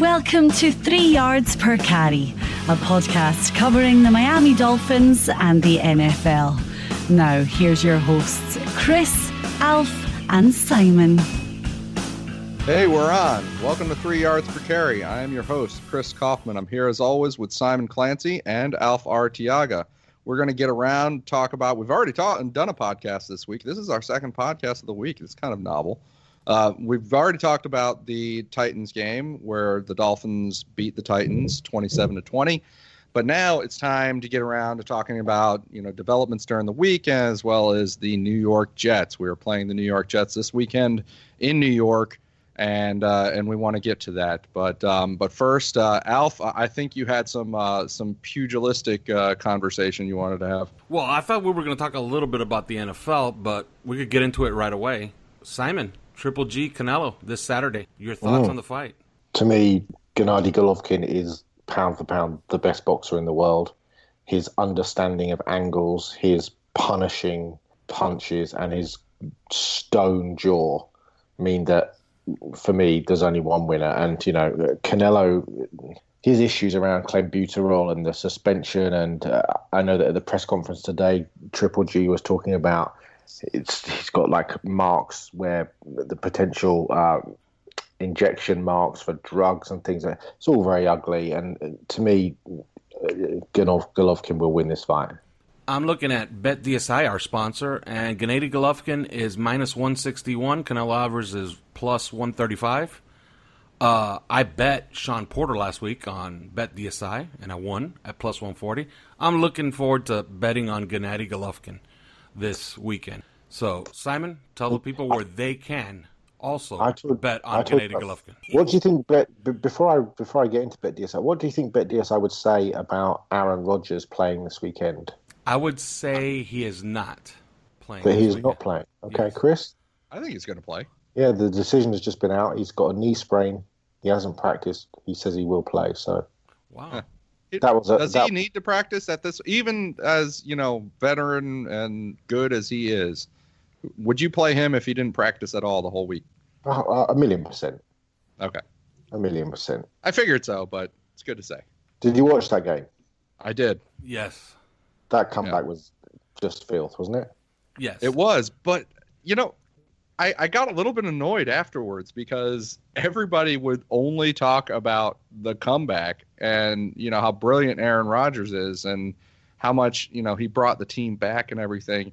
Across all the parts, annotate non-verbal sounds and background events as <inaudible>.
Welcome to Three Yards Per Carry, a podcast covering the Miami Dolphins and the NFL. Now, here's your hosts, Chris, Alf, and Simon. Hey, we're on. Welcome to Three Yards Per Carry. I am your host, Chris Kaufman. I'm here as always with Simon Clancy and Alf Artiaga. We're going to get around, talk about, we've already taught and done a podcast this week. This is our second podcast of the week. It's kind of novel. Uh, we've already talked about the Titans game where the Dolphins beat the Titans 27 to 20. But now it's time to get around to talking about you know developments during the week as well as the New York Jets. We are playing the New York Jets this weekend in New York, and uh, and we want to get to that. But um, but first, uh, Alf, I think you had some uh, some pugilistic uh, conversation you wanted to have. Well, I thought we were going to talk a little bit about the NFL, but we could get into it right away. Simon, Triple G Canelo this Saturday. Your thoughts Mm. on the fight? To me, Gennady Golovkin is pound for pound the best boxer in the world. His understanding of angles, his punishing punches, and his stone jaw mean that for me, there's only one winner. And you know, Canelo, his issues around clenbuterol and the suspension, and uh, I know that at the press conference today, Triple G was talking about. It's, he's got like marks where the potential uh, injection marks for drugs and things. like It's all very ugly, and uh, to me, uh, Ganov- Golovkin will win this fight. I'm looking at BetDSI, our sponsor, and Gennady Golovkin is minus 161. Canelo Alvarez is plus 135. Uh, I bet Shawn Porter last week on BetDSI, and I won at plus 140. I'm looking forward to betting on Gennady Golovkin this weekend. So, Simon, tell the people where they can also I told- bet I on told- Gennady Golovkin. What do you think? Bet before I before I get into Bet DSI, what do you think Bet DSI would say about Aaron Rodgers playing this weekend? I would say he is not playing. That this he is weekend. not playing. Okay, Yes. Chris. I think he's going to play. Yeah, the decision has just been out. He's got a knee sprain. He hasn't practiced. He says he will play. So Wow. It- That was a- Does that- he need to practice at this? Even as you know, veteran and good as he is, would you play him if he didn't practice at all the whole week? uh, uh, a million percent, Okay, a million percent. I figured so, but it's good to say. Did you watch that game? I did. Yes. That comeback was just filth, wasn't it? Yes. It was, but you know, I, I got a little bit annoyed afterwards because everybody would only talk about the comeback and you know how brilliant Aaron Rodgers is and how much you know he brought the team back and everything,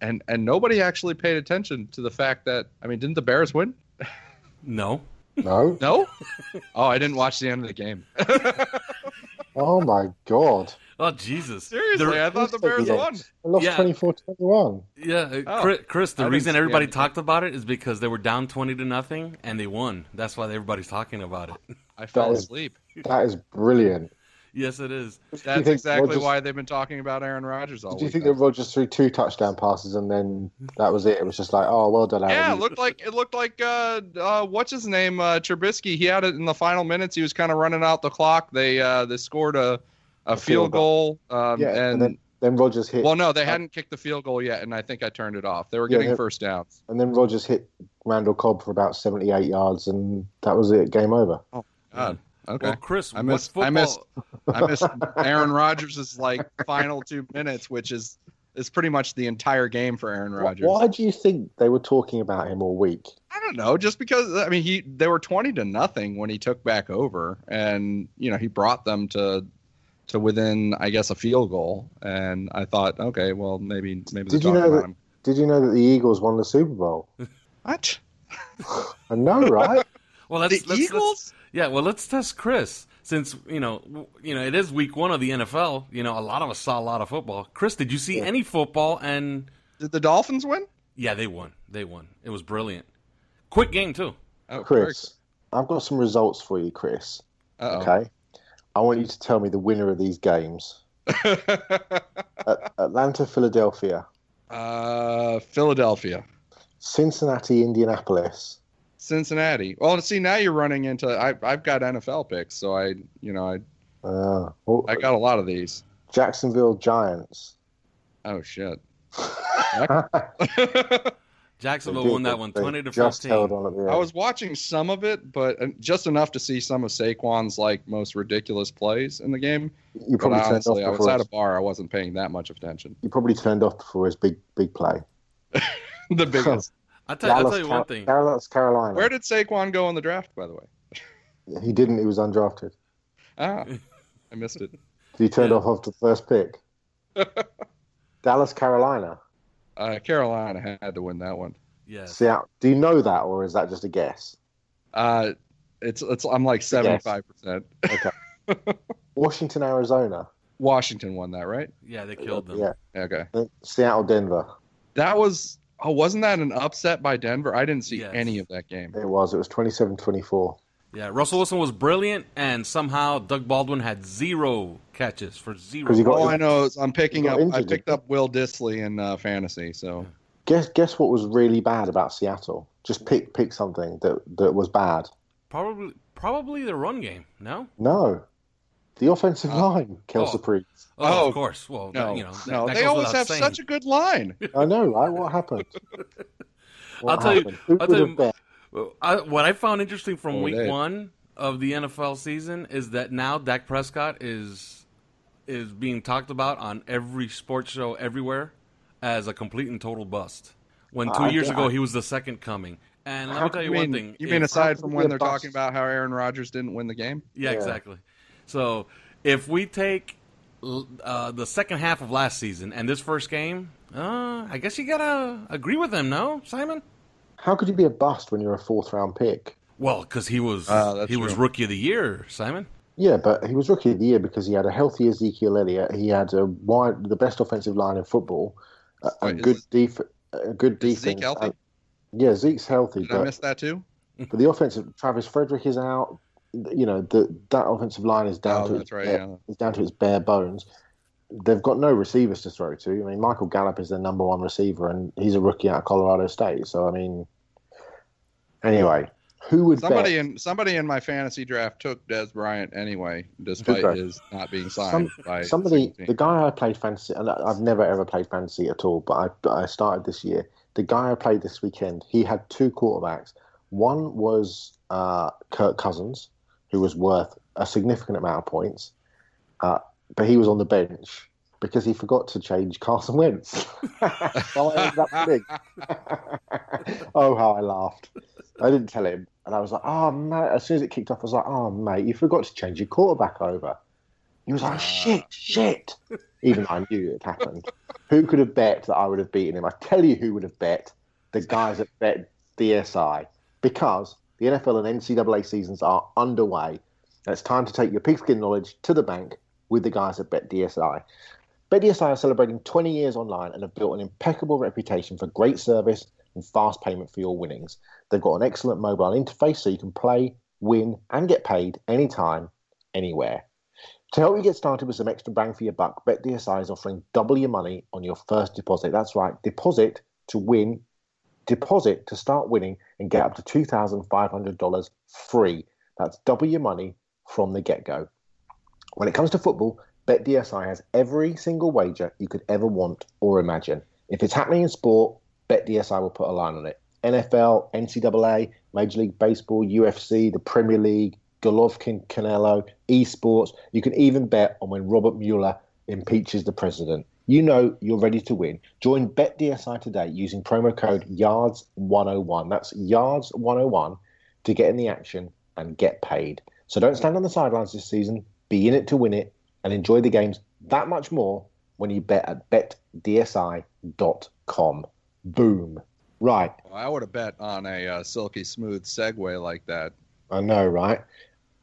and and nobody actually paid attention to the fact that I mean, didn't the Bears win? No. No. No. oh, I didn't watch the end of the game. <laughs> oh my god! Oh Jesus! Seriously, The- I thought the Bears won. They lost Yeah. 24-21. yeah, Oh. Chris, Chris. The didn't reason everybody talked about it is because they were down twenty to nothing and they won. That's why everybody's talking about it. <laughs> I fell That is- asleep. That is brilliant. yes, it is. That's think exactly Rodgers- why they've been talking about Aaron Rodgers all Do you think that Rodgers threw two touchdown passes and then that was it? It was just like, oh, well done, Aaron. Yeah, it looked like it looked like uh, uh, what's his name, uh, Trubisky. He had it in the final minutes. He was kind of running out the clock. They uh, they scored a a, field field goal. Um, yeah, and, and, then then Rodgers hit. well, no, they hadn't kicked the field goal yet, and I think I turned it off. They were Yeah, getting they- first downs. and then Rodgers hit Randall Cobb for about seventy-eight yards, and that was it. Game over. Oh God, okay. Well, Chris, I what missed- football? I missed- I missed Aaron Rodgers' like final two minutes, which is is pretty much the entire game for Aaron Rodgers. Why do you think they were talking about him all week? I don't know, just because I mean he they were twenty to nothing when he took back over, and you know he brought them to to within I guess a field goal, and I thought, okay, well maybe maybe Did they're you know that- him. Did you know that the Eagles won the Super Bowl? <laughs> What I know, right? <laughs> Well, the let's, let's, let's- Eagles? yeah, well, let's test Chris since you know you know it is week one of the NFL. You know, a lot of us saw a lot of football. Chris, did you see any football? And Did the Dolphins win? yeah, they won. They won. It was brilliant. Quick game too. Oh, Chris, I've got some results for you, Chris. Uh-oh. Okay. I want you to tell me the winner of these games. <laughs> A- Atlanta, Philadelphia, uh, Philadelphia, Cincinnati, Indianapolis, Cincinnati. Well, see now you're running into I I've got NFL picks, so I you know I uh, oh, I got a lot of these. Jacksonville Giants. Oh shit. <laughs> <laughs> Jacksonville won that one, they twenty to just fifteen. on at the end. I was watching some of it, but uh, just enough to see some of Saquon's like most ridiculous plays in the game. you But probably turned off honestly, I was before at a his, bar. I wasn't paying that much attention. you probably turned off before his big big play. <laughs> the biggest. I tell, I'll Dallas, tell you Car- one thing. Dallas, Carolina. Where did Saquon go in the draft, by the way? he didn't. He was undrafted. Ah, I missed it. He turned Yeah. off after the first pick. <laughs> Dallas, Carolina. Uh, Carolina had to win that one. Yes. Seattle. Do you know that, or is that just a guess? Uh, it's it's. I'm like seventy five percent. Okay. <laughs> Washington, Arizona. Washington won that, right? Yeah, they killed them. Yeah. Okay. Seattle, Denver. That was. Oh, wasn't that an upset by Denver? I didn't see Yes. any of that game. It was. It was 27-24. Yeah, Russell Wilson was brilliant, and somehow Doug Baldwin had zero catches for zero. he got- All I know is I'm picking got up. I picked up Will Dissly in uh, fantasy. So Guess guess what was really bad about Seattle? Just pick pick something that that was bad. Probably, probably the run game. No. No, the offensive line, Kelsey oh. Priest. Oh, Oh, of course. Well, no, that, you know, no, that they goes always have saying. such a good line. I know, right? What happened? <laughs> What I'll tell you- Who I'll tell you- bet? Well, I, what I found interesting from Oh, week they- one of the NFL season is that now Dak Prescott is is being talked about on every sports show everywhere as a complete and total bust. When two I- years I- ago he was the second coming. And let How- me tell you mean, one thing. You mean if- aside from when they're be a talking about how Aaron Rodgers didn't win the game? Yeah, Yeah. exactly. So if we take uh, the second half of last season and this first game, uh, I guess you gotta agree with them, no, Simon? How could you be a bust when you're a fourth round pick? Well, because he was ah, that's he was rookie of the year, Simon. Yeah, but he was rookie of the year because he had a healthy Ezekiel Elliott. He had a wide, the best offensive line in football, a, a Wait, is- good def, a good is defense. Zeke healthy? and- yeah, Zeke's healthy, Did I but, miss that too? <laughs> but the offensive, Travis Frederick is out. You know, the that offensive line is down Oh, to its right, bare, yeah. is down to its bare bones. They've got no receivers to throw to. I mean, Michael Gallup is their number one receiver, and he's a rookie out of Colorado State. So, I mean, anyway, who would Somebody bet? in somebody in my fantasy draft took Dez Bryant anyway, despite his not being signed Some, by somebody, the guy I played fantasy, and I've never ever played fantasy at all, but I, I started this year. The guy I played this weekend, he had two quarterbacks. One was uh, Kirk Cousins, who was worth a significant amount of points, uh, but he was on the bench because he forgot to change Carson Wentz. <laughs> so I ended up big. <laughs> oh, how I laughed! I didn't tell him, and I was like, "Oh, mate!" As soon as it kicked off, I was like, "Oh, mate, you forgot to change your quarterback over." He was like, ah. "Shit, shit!" Even though I knew it happened. Who could have bet that I would have beaten him? I tell you, who would have bet the guys that bet DSI because the NFL and NCAA seasons are underway. And it's time to take your pigskin knowledge to the bank with the guys at BetDSI. BetDSI are celebrating 20 years online and have built an impeccable reputation for great service and fast payment for your winnings. They've got an excellent mobile interface so you can play, win, and get paid anytime, anywhere. To help you get started with some extra bang for your buck, BetDSI is offering double your money on your first deposit. That's right, deposit to win, deposit to start winning, and get up to $2,500 free. That's double your money from the get go. When it comes to football, BetDSI has every single wager you could ever want or imagine. If it's happening in sport, BetDSI will put a line on it. NFL, NCAA, Major League Baseball, UFC, the Premier League, Golovkin, Canelo, esports. You can even bet on when Robert Mueller impeaches the president. You know you're ready to win. Join BetDSI today using promo code YARDS101. That's YARDS101 to get in the action and get paid. So don't stand on the sidelines this season. Be in it to win it and enjoy the games that much more when you bet at betdsi.com. Boom. Right. Well, I would have bet on a uh, silky smooth segue like that. I know, right?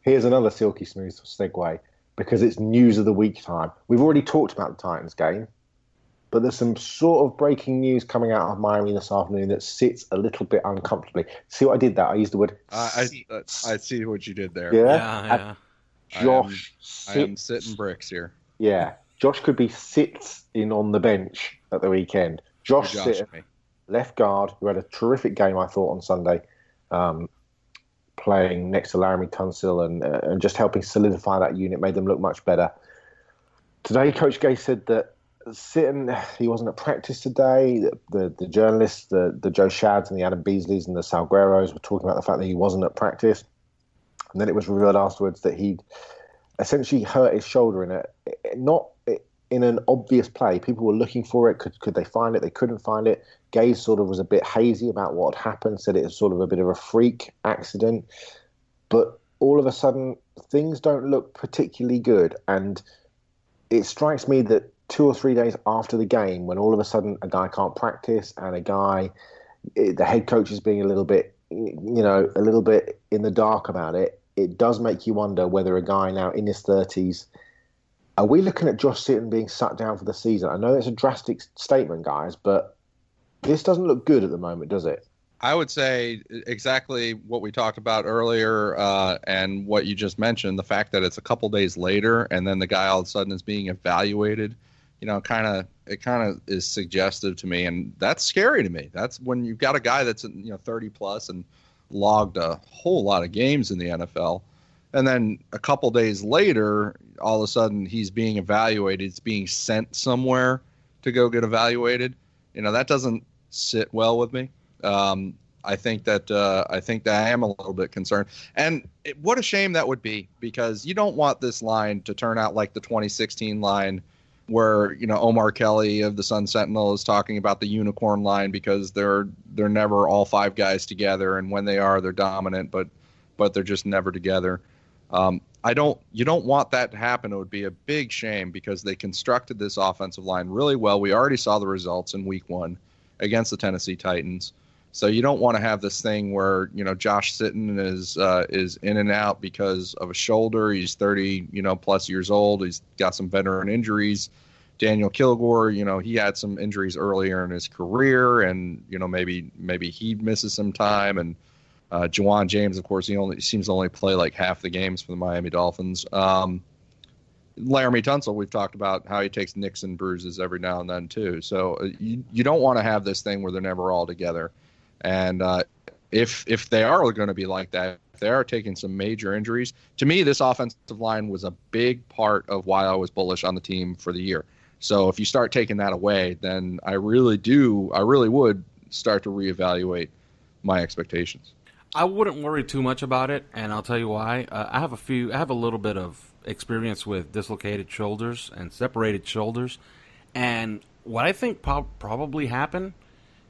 Here's another silky smooth segue because it's news of the week time. We've already talked about the Titans game, but there's some sort of breaking news coming out of Miami this afternoon that sits a little bit uncomfortably. See what I did there? I used the word. Uh, I, I I see what you did there. Yeah, Yeah, yeah. Josh. I am sits- sitting bricks here. Yeah, Josh could be sits in on the bench at the weekend. Josh, Josh Sitton, left guard, who had a terrific game, I thought, on Sunday, um, playing next to Laremy Tunsil and, uh, and just helping solidify that unit, made them look much better. Today, Coach Gase said that Sitton, he wasn't at practice today. The, the, the journalists, the, the Joe Schads and the Adam Beasleys and the Salgueros were talking about the fact that he wasn't at practice. And then it was revealed afterwards that he'd essentially hurt his shoulder in a not in an obvious play. People were looking for it. Could could they find it? They couldn't find it. Gase sort of was a bit hazy about what had happened. Said it was sort of a bit of a freak accident, but all of a sudden things don't look particularly good. And it strikes me that two or three days after the game, when all of a sudden a guy can't practice and a guy, eh, the head coach is being a little bit, you know, a little bit in the dark about it. It does make you wonder whether a guy now in his thirties are we looking at Josh Sitton being sat down for the season? I know it's a drastic statement, guys, but this doesn't look good at the moment, does it? I would say exactly what we talked about earlier, uh, and what you just mentioned. The fact that it's a couple days later, and then the guy all of a sudden is being evaluated. You know, kind of it kind of is suggestive to me, and that's scary to me. That's when you've got a guy that's you know 30 plus and logged a whole lot of games in the NFL, and then a couple days later, all of a sudden he's being evaluated. It's being sent somewhere to go get evaluated. You know, that doesn't sit well with me. Um, I think that uh, I think that I am a little bit concerned, and it, what a shame that would be because you don't want this line to turn out like the 2016 line, where you know Omar Kelly of the Sun Sentinel is talking about the unicorn line because they're they're never all five guys together, and when they are, they're dominant, but but they're just never together. Um, I don't you don't want that to happen. It would be a big shame because they constructed this offensive line really well. We already saw the results in week one against the Tennessee Titans. So you don't want to have this thing where you know Josh Sitton is uh, is in and out because of a shoulder. He's 30 you know plus years old. He's got some veteran injuries. Daniel Kilgore, you know, he had some injuries earlier in his career, and you know maybe maybe he misses some time. And uh, James, of course, he only seems to only play like half the games for the Miami Dolphins. Um, Laremy Tunsil, we've talked about how he takes nicks and bruises every now and then too. So uh, you you don't want to have this thing where they're never all together. And uh, if if they are going to be like that, if they are taking some major injuries, to me, this offensive line was a big part of why I was bullish on the team for the year. So if you start taking that away, then I really do, I really would start to reevaluate my expectations. I wouldn't worry too much about it, and I'll tell you why. Uh, I have a few, I have a little bit of experience with dislocated shoulders and separated shoulders, and what I think po- probably happened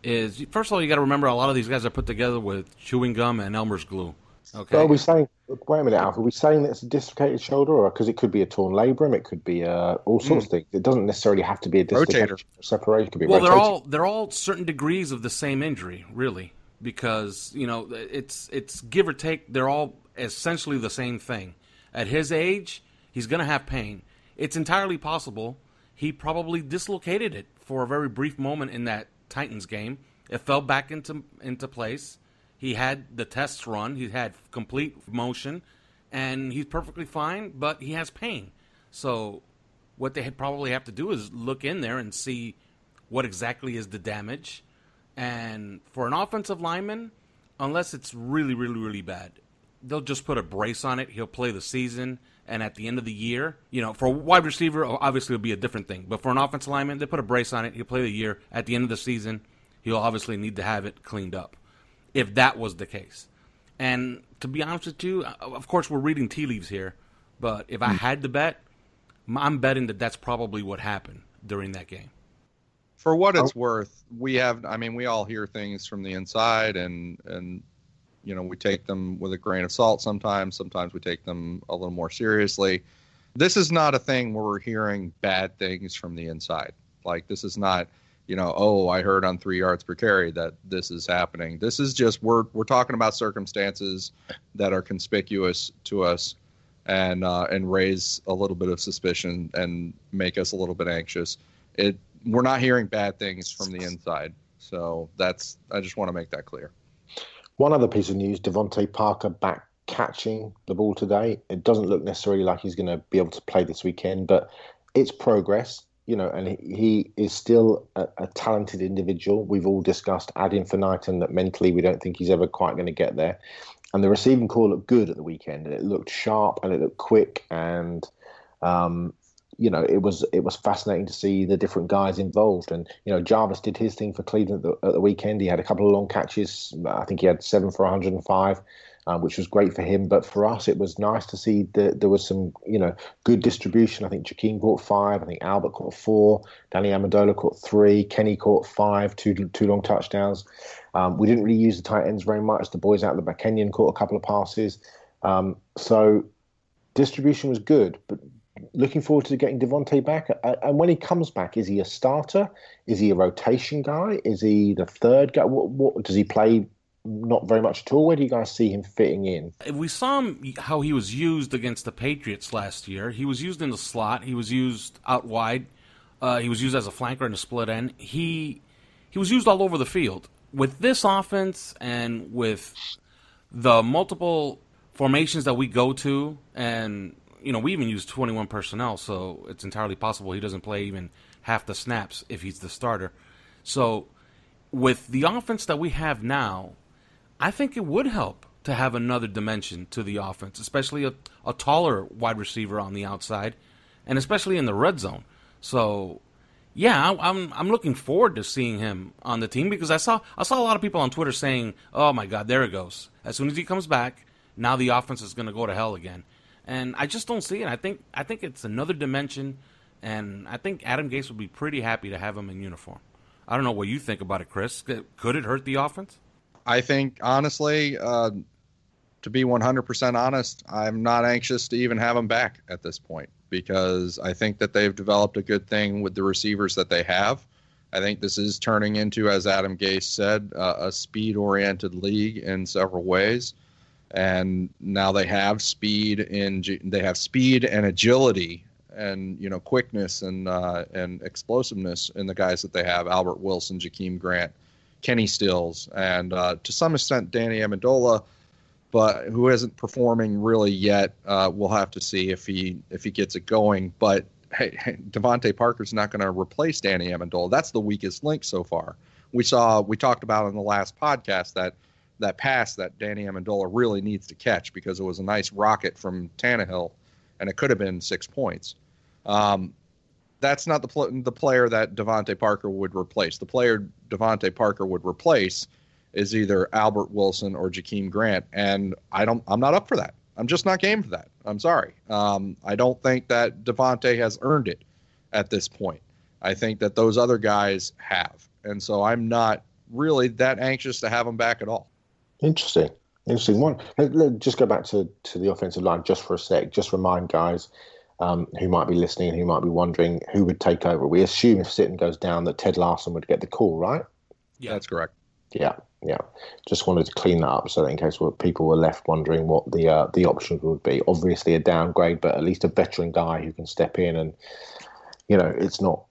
is first of all you got to remember a lot of these guys are put together with chewing gum and Elmer's glue. Okay. So are we saying? Wait a minute, Alf. Are we saying that it's a dislocated shoulder, or because it could be a torn labrum, it could be uh, all sorts of things. It doesn't necessarily have to be a dislocated separation. It could be well, they're all they're all certain degrees of the same injury, really, because you know it's it's give or take. They're all essentially the same thing. At his age, he's going to have pain. It's entirely possible he probably dislocated it for a very brief moment in that Titans game. It fell back into into place. He had the tests run. He had complete motion, and he's perfectly fine. But he has pain. So, what they probably have to do is look in there and see what exactly is the damage. And for an offensive lineman, unless it's really, really, really bad, they'll just put a brace on it. He'll play the season, and at the end of the year, you know, for a wide receiver, obviously it'll be a different thing. But for an offensive lineman, they put a brace on it. He'll play the year. At the end of the season, he'll obviously need to have it cleaned up. If that was the case, and to be honest with you, uh, of course we're reading tea leaves here, but if I hmm. had to bet, I'm betting that that's probably what happened. during that game. For what it's oh. worth, we have. I mean, we all hear things from the inside, and and you know we take them with a grain of salt sometimes. Sometimes we take them a little more seriously. This is not a thing where we're hearing bad things from the inside. Like this is not you know, oh, I heard on three yards per carry that this is happening. This is just we're we're talking about circumstances that are conspicuous to us, and uh, and raise a little bit of suspicion and make us a little bit anxious. It we're not hearing bad things from the inside, so that's I just want to make that clear. One other piece of news: DeVante Parker back catching the ball today. It doesn't look necessarily like he's going to be able to play this weekend, but it's progress you know, and he, he is still a, a, talented individual. We've all discussed ad infinitum that mentally we don't think he's ever quite going to get there. And the receiving call looked good at the weekend, and it looked sharp and it looked quick, and um, you know, it was it was fascinating to see the different guys involved. And you know, Jarvis did his thing for Cleveland at the, at the weekend. He had a couple of long catches. I think he had seven for 105 um, which was great for him. But for us, it was nice to see that there was some, you know, good distribution. I think Jakeem caught five. I think Albert caught four. Danny Amendola caught three. Kenny caught five, two two long touchdowns. Um, we didn't really use the tight ends very much. The boys out of the back, Kenyan caught a couple of passes. Um, so distribution was good, but looking forward to getting DeVante back. And when he comes back, is he a starter? Is he a rotation guy? Is he the third guy? What, what does he play not very much at all. Where do you guys see him fitting in? We saw him how he was used against the Patriots last year. He was used in the slot. He was used out wide. Uh, he was used as a flanker in a split end. He he was used all over the field. With this offense and with the multiple formations that we go to, and you know we even use twenty one personnel, so it's entirely possible he doesn't play even half the snaps if he's the starter. So with the offense that we have now, I think it would help to have another dimension to the offense, especially a, a taller wide receiver on the outside, and especially in the red zone. So, yeah, I'm I'm looking forward to seeing him on the team because I saw I saw a lot of people on Twitter saying, "Oh my God, there it goes." As soon as he comes back, now the offense is going to go to hell again, and I just don't see it. I think I think it's another dimension, and I think Adam Gase would be pretty happy to have him in uniform. I don't know what you think about it, Chris. Could it hurt the offense? I think honestly, uh, to be 100% honest, I'm not anxious to even have him back at this point because I think that they've developed a good thing with the receivers that they have. I think this is turning into, as Adam Gase said, uh, a speed-oriented league in several ways, and now they have speed in they have speed and agility and you know quickness and uh, and explosiveness in the guys that they have: Albert Wilson, Jakeem Grant, Kenny Stills, and uh, to some extent Danny Amendola, but who isn't performing really yet. Uh, we'll have to see if he if he gets it going. But hey, <laughs> hey DeVante Parker's not going to replace Danny Amendola. That's the weakest link so far. We saw we talked about in the last podcast that that pass that Danny Amendola really needs to catch because it was a nice rocket from Tannehill, and it could have been six points. Um, that's not the pl- the player that DeVante Parker would replace. The player DeVante Parker would replace is either Albert Wilson or Jakeem Grant, and I don't. I'm not up for that. I'm just not game for that. I'm sorry. Um, I don't think that DeVante has earned it at this point. I think that those other guys have, and so I'm not really that anxious to have him back at all. Interesting. Interesting one. Let's just go back to, to the offensive line just for a sec. Just remind guys um, who might be listening and who might be wondering who would take over. We assume if Sitton goes down that Ted Larsen would get the call, right? Yeah, that's correct. Yeah, yeah. Just wanted to clean that up so that in case people were left wondering what the uh, the options would be. Obviously a downgrade, but at least a veteran guy who can step in and you know it's not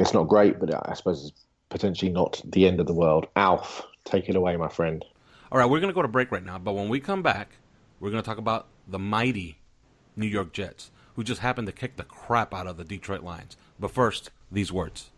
it's not great, but I suppose it's potentially not the end of the world. Alf, take it away, my friend. All right, we're going to go to break right now, but when we come back, we're going to talk about the mighty New York Jets who just happened to kick the crap out of the Detroit Lions. But first, these words.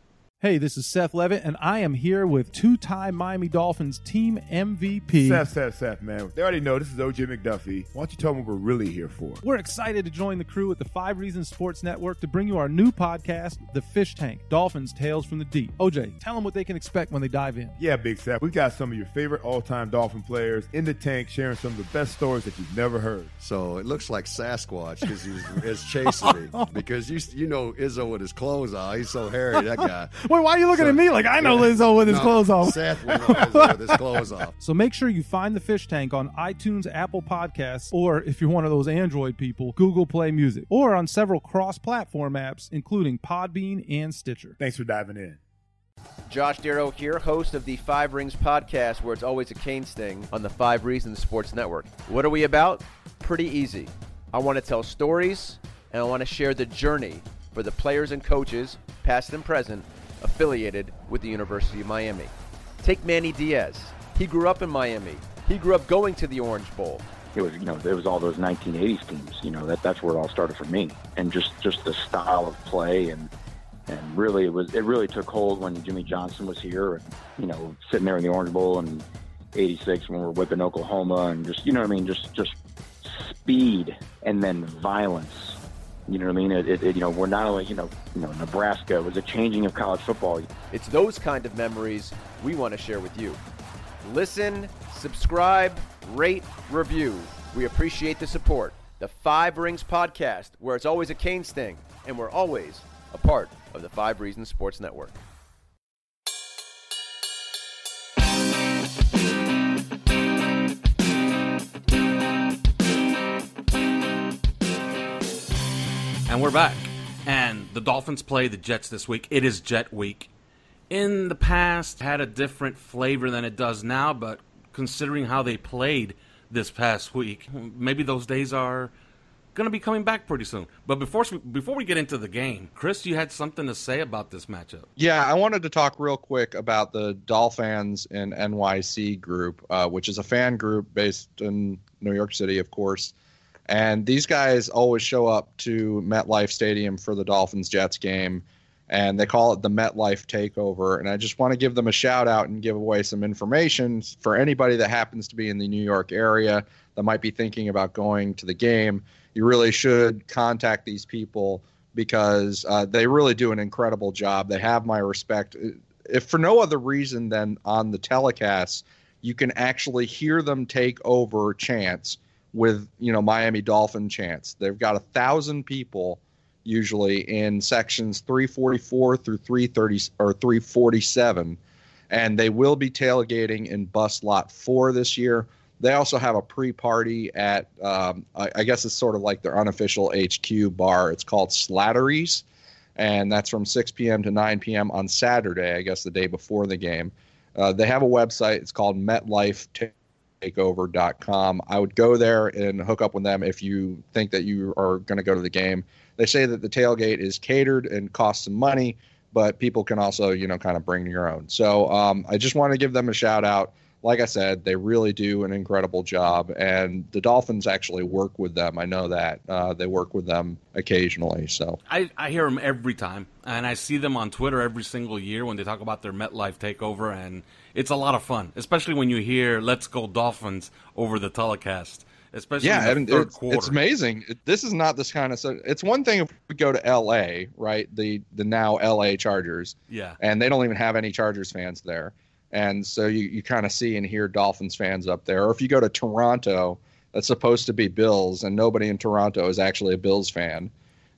Hey, this is Seth Levitt, and I am here with two time Miami Dolphins team MVP. Seth, Seth, Seth, man. They already know this is OJ McDuffie. Why don't you tell them what we're really here for? We're excited to join the crew at the Five Reasons Sports Network to bring you our new podcast, The Fish Tank Dolphins Tales from the Deep. OJ, tell them what they can expect when they dive in. Yeah, Big Seth. We've got some of your favorite all time Dolphin players in the tank sharing some of the best stories that you've never heard. So it looks like Sasquatch because he's, he's chasing me. <laughs> Because you, you know Izzo with his clothes on. He's so hairy, that guy. <laughs> Wait, why are you looking so, at me? like I know Izzo with his no, clothes off. Seth will know Izzo with his clothes off. <laughs> So make sure you find the fish tank on iTunes, Apple Podcasts, or if you're one of those Android people, Google Play Music, or on several cross-platform apps, including Podbean and Stitcher. Thanks for diving in. Josh Darrow here, host of the Five Rings podcast, where it's always a cane sting on the Five Reasons Sports Network. What are we about? Pretty easy. I want to tell stories, and I want to share the journey for the players and coaches, past and present, affiliated with the University of Miami. Take Manny Diaz. He grew up in Miami. He grew up going to the Orange Bowl. It was, you know, it was all those 1980s teams. You know, that that's where it all started for me, and just just the style of play, and and really it was it really took hold when Jimmy Johnson was here, and you know, sitting there in the Orange Bowl and '86 when we were whipping Oklahoma, and just you know I mean, just just speed and then violence you know what I mean? It, it, it, you know, we're not only, you know, you know, Nebraska was a changing of college football. It's those kind of memories we want to share with you. Listen, subscribe, rate, review. We appreciate the support. The Five Rings Podcast, where it's always a cane sting, and we're always a part of the Five Reasons Sports Network. And we're back. And the Dolphins play the Jets this week. It is Jet Week. In the past, had a different flavor than it does now, but considering how they played this past week, maybe those days are going to be coming back pretty soon. But before before we get into the game, Chris, you had something to say about this matchup. Yeah, I wanted to talk real quick about the Dolphins in NYC group, uh, which is a fan group based in New York City, of course. And these guys always show up to MetLife Stadium for the Dolphins Jets game, and they call it the MetLife Takeover. And I just want to give them a shout out and give away some information for anybody that happens to be in the New York area that might be thinking about going to the game. You really should contact these people because uh, they really do an incredible job. They have my respect. If for no other reason than on the telecast, you can actually hear them take over chants with you know Miami Dolphin chants. They've got a thousand people usually in sections 344 through 330 or 347, and they will be tailgating in bus lot four this year. They also have a pre-party at um, I, I, guess it's sort of like their unofficial HQ bar. It's called Slattery's, and that's from 6 p.m. to 9 p.m. on Saturday. I guess the day before the game. Uh, they have a website. It's called MetLife takeover.com. I would go there and hook up with them if you think that you are going to go to the game. They say that the tailgate is catered and costs some money, but people can also, you know, kind of bring your own. So um, I just want to give them a shout out like I said, they really do an incredible job, and the Dolphins actually work with them. I know that uh, they work with them occasionally. So I, I hear them every time, and I see them on Twitter every single year when they talk about their MetLife takeover, and it's a lot of fun, especially when you hear "Let's Go Dolphins" over the telecast. Especially yeah, in the third it's, quarter. it's amazing. This is not this kind of. It's one thing if we go to L.A., right? The the now L.A. Chargers. Yeah. And they don't even have any Chargers fans there and so you, you kind of see and hear Dolphins fans up there. Or if you go to Toronto, that's supposed to be Bills, and nobody in Toronto is actually a Bills fan,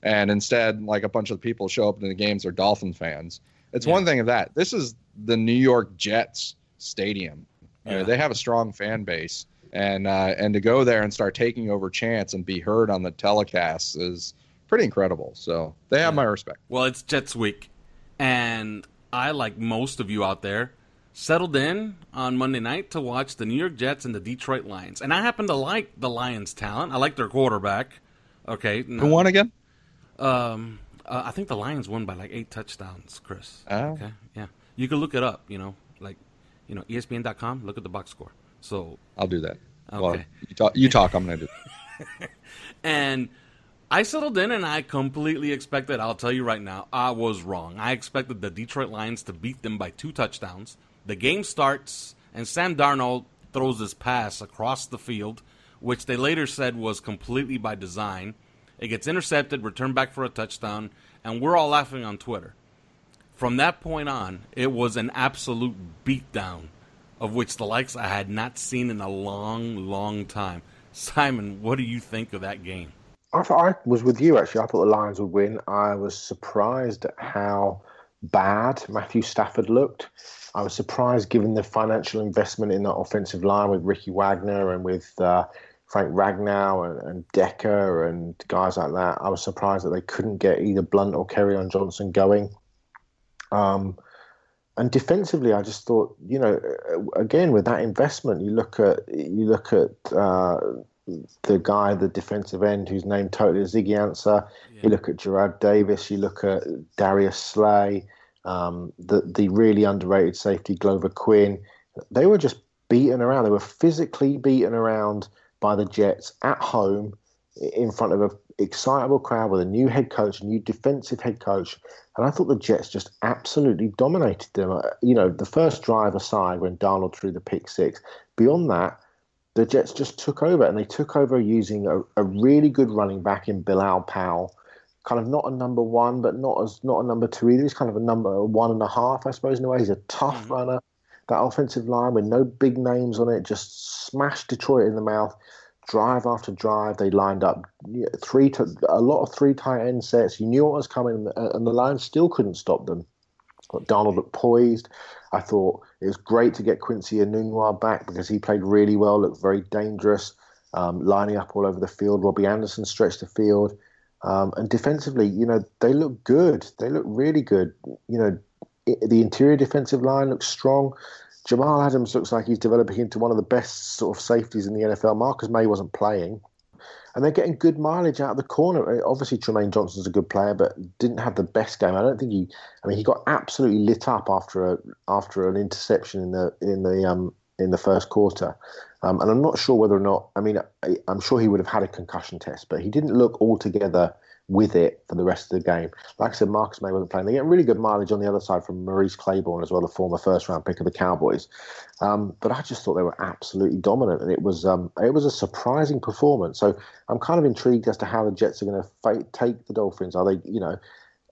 and instead, like a bunch of people show up in the games are Dolphin fans. It's yeah. one thing of that. This is the New York Jets stadium. Yeah. You know, they have a strong fan base, and uh, and to go there and start taking over chants and be heard on the telecasts is pretty incredible. So they have yeah. my respect. Well, it's Jets week, and I like most of you out there settled in on Monday night to watch the New York Jets and the Detroit Lions. And I happen to like the Lions' talent. I like their quarterback. Okay. Who won again? Um, uh, I think the Lions won by like eight touchdowns, Chris. Oh. Okay. Yeah. You can look it up, you know, like, you know, ESPN.com, look at the box score. So I'll do that. Okay. Well, you talk, you talk I'm going to do <laughs> and I settled in and I completely expected, I'll tell you right now, I was wrong. I expected the Detroit Lions to beat them by two touchdowns. The game starts and Sam Darnold throws this pass across the field, which they later said was completely by design. It gets intercepted, returned back for a touchdown, and we're all laughing on Twitter. From that point on, it was an absolute beatdown of which the likes I had not seen in a long, long time. Simon, what do you think of that game? I thought I was with you actually. I thought the Lions would win. I was surprised at how bad Matthew Stafford looked. I was surprised given the financial investment in that offensive line with Ricky Wagner and with uh, Frank Ragnow and, and Decker and guys like that. I was surprised that they couldn't get either Blount or Kerryon Johnson going. Um, and defensively, I just thought, you know, again with that investment, you look at you look at uh, the guy, the defensive end, whose name totally is Ziggy Ansah. Yeah. You look at Jarrad Davis. You look at Darius Slay, um, the the really underrated safety Glover Quin. They were just beaten around. They were physically beaten around by the Jets at home in front of an excitable crowd with a new head coach, a new defensive head coach. And I thought the Jets just absolutely dominated them. Uh, you know, the first drive aside when Darnold threw the pick six, beyond that, the Jets just took over, and they took over using a, a really good running back in Bilal Powell. Kind of not a number one, but not as not a number two either. He's kind of a number one and a half, I suppose, in a way. He's a tough mm-hmm. runner. That offensive line with no big names on it just smashed Detroit in the mouth. Drive after drive, they lined up three to a lot of three tight end sets. You knew what was coming, and the Lions still couldn't stop them. But Darnold looked poised. I thought it was great to get Quincy Enunwa back because he played really well, looked very dangerous, um, lining up all over the field. Robbie Anderson stretched the field. Um, and defensively, you know, they look good. They look really good. You know, the interior defensive line looks strong. Jamal Adams looks like he's developing into one of the best sort of safeties in the NFL. Marcus Maye wasn't playing and they're getting good mileage out of the corner. Uh, obviously, Trumaine Johnson's a good player, but didn't have the best game. I don't think he. I mean, he got absolutely lit up after a after an interception in the in the um, in the first quarter, um, and I'm not sure whether or not. I mean, I, I'm sure he would have had a concussion test, but he didn't look altogether with it for the rest of the game. Like I said, Marcus Maye wasn't playing. They get really good mileage on the other side from Morris Claiborne as well, the former first round pick of the Cowboys. Um, but I just thought they were absolutely dominant, and it was um, it was a surprising performance. So I'm kind of intrigued as to how the Jets are going to take the Dolphins. Are they, you know,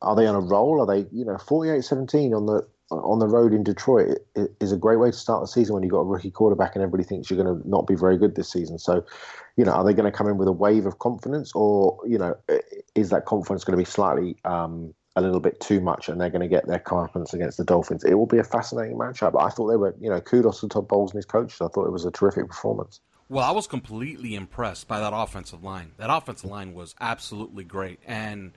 are they on a roll? Are they, you know, 48-17 on the on the road in Detroit is a great way to start the season when you've got a rookie quarterback and everybody thinks you're going to not be very good this season. So, you know, are they going to come in with a wave of confidence, or you know, is that confidence going to be slightly um, a little bit too much, and they're going to get their confidence against the Dolphins? It will be a fascinating matchup. I thought they were, you know, kudos to Todd Bowles and his coaches. I thought it was a terrific performance. Well, I was completely impressed by that offensive line. That offensive line was absolutely great, and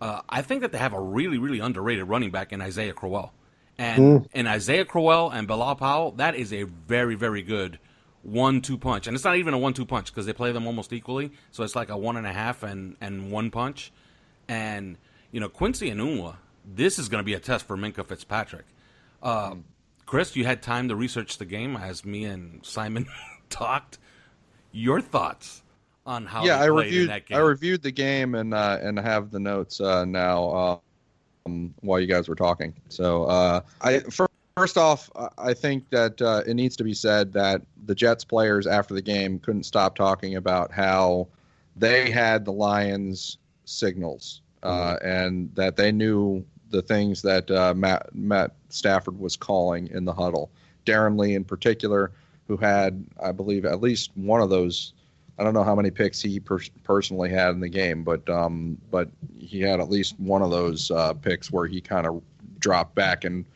uh, I think that they have a really, really underrated running back in Isaiah Crowell. And mm. and Isaiah Crowell and Bilal Powell, that is a very, very good one-two punch, and it's not even a one-two punch because they play them almost equally. So it's like a one and a half and and one punch. And you know Quincy Enunwa, this is going to be a test for Minkah Fitzpatrick. Uh, Chris, you had time to research the game as me and Simon <laughs> talked. Your thoughts on how? Yeah, I reviewed. I reviewed the game and uh, and have the notes uh, now uh, um, while you guys were talking. So uh, I First off, I think that uh, it needs to be said that the Jets players after the game couldn't stop talking about how they had the Lions signals uh, mm-hmm. and that they knew the things that uh, Matt, Matt Stafford was calling in the huddle. Darron Lee, in particular, who had, I believe, at least one of those. I don't know how many picks he per- personally had in the game, but um, but he had at least one of those uh, picks where he kind of dropped back and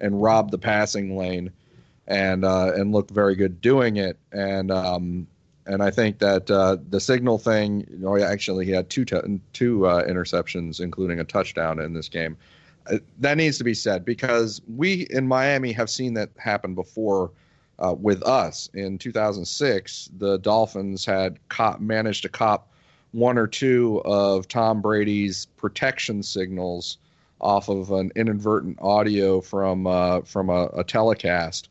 and robbed the passing lane, and uh, and looked very good doing it. And um, and I think that uh, the signal thing, you know, actually he had two t- two uh, interceptions, including a touchdown in this game. Uh, that needs to be said because we in Miami have seen that happen before. Uh, with us in 2006, the Dolphins had cop, managed to cop one or two of Tom Brady's protection signals off of an inadvertent audio from uh, from a, a, telecast,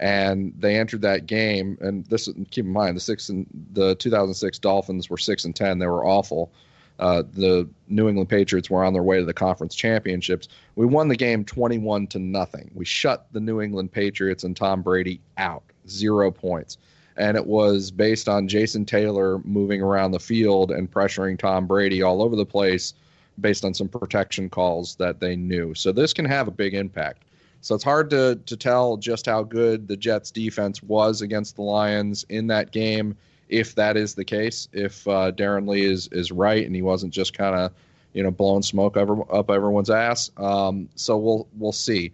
and they entered that game. And this keep in mind the six and the 2006 Dolphins were six and ten; they were awful. Uh, the New England Patriots were on their way to the conference championships. We won the game 21 to nothing. We shut the New England Patriots and Tom Brady out, zero points. And it was based on Jason Taylor moving around the field and pressuring Tom Brady all over the place based on some protection calls that they knew. So this can have a big impact. So it's hard to, to tell just how good the Jets defense was against the Lions in that game if that is the case, if uh, Darron Lee is is right and he wasn't just kind of you know blowing smoke over, up everyone's ass. Um, so we'll we'll see.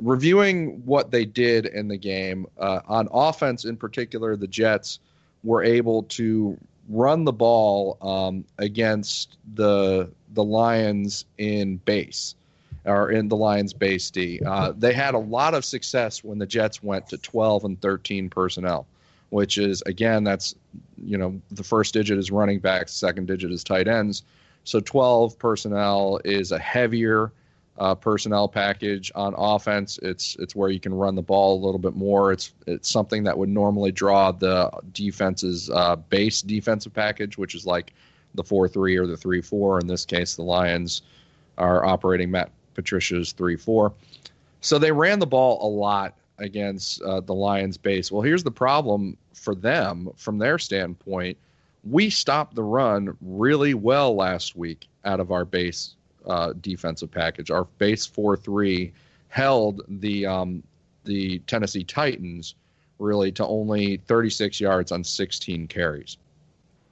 Reviewing what they did in the game uh, on offense, in particular, the Jets were able to run the ball um, against the the Lions in base or in the Lions base D. Uh, they had a lot of success when the Jets went to 12 and 13 personnel which is again that's you know the first digit is running backs, second digit is tight ends. So 12 personnel is a heavier uh, personnel package on offense. It's it's where you can run the ball a little bit more. It's it's something that would normally draw the defense's uh, base defensive package, which is like the four three or the three four. In this case, the Lions are operating Matt Patricia's three four. So they ran the ball a lot against uh, the Lions base. Well, here's the problem for them from their standpoint. We stopped the run really well last week out of our base uh, defensive package. Our base 4 3 held the, um, the Tennessee Titans really to only 36 yards on 16 carries.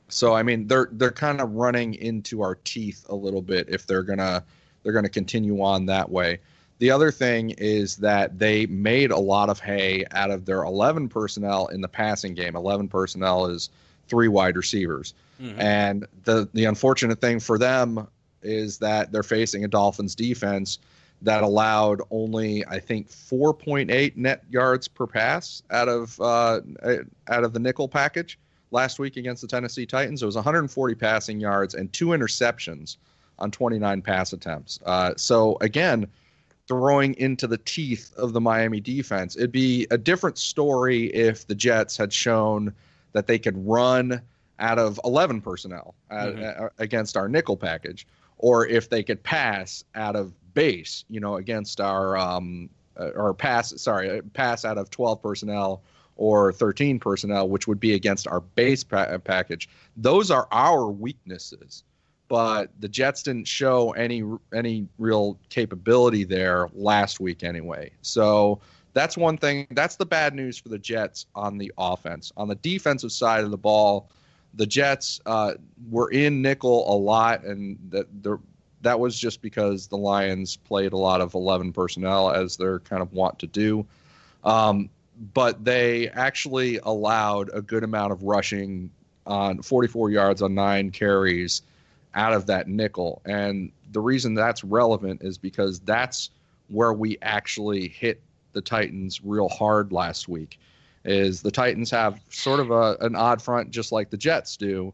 So I mean they're they're kind of running into our teeth a little bit if they're gonna they're gonna continue on that way. The other thing is that they made a lot of hay out of their 11 personnel in the passing game. 11 personnel is three wide receivers. Mm-hmm. And the the unfortunate thing for them is that they're facing a Dolphins defense that allowed only I think 4.8 net yards per pass out of uh, out of the nickel package last week against the Tennessee Titans. It was 140 passing yards and two interceptions on 29 pass attempts. Uh, so again, throwing into the teeth of the Miami defense. It'd be a different story if the Jets had shown that they could run out of 11 personnel uh, mm-hmm. uh, against our nickel package, or if they could pass out of base, you know, against our um, uh, or pass, sorry, pass out of 12 personnel or 13 personnel, which would be against our base pa- package. Those are our weaknesses but the Jets didn't show any any real capability there last week anyway. So that's one thing. That's the bad news for the Jets on the offense. On the defensive side of the ball, the Jets uh, were in nickel a lot, and that that was just because the Lions played a lot of 11 personnel as they're kind of want to do. Um, but they actually allowed a good amount of rushing on 44 yards on nine carries out of that nickel. And the reason that's relevant is because that's where we actually hit the Titans real hard last week. Is the Titans have sort of a, an odd front, just like the Jets do,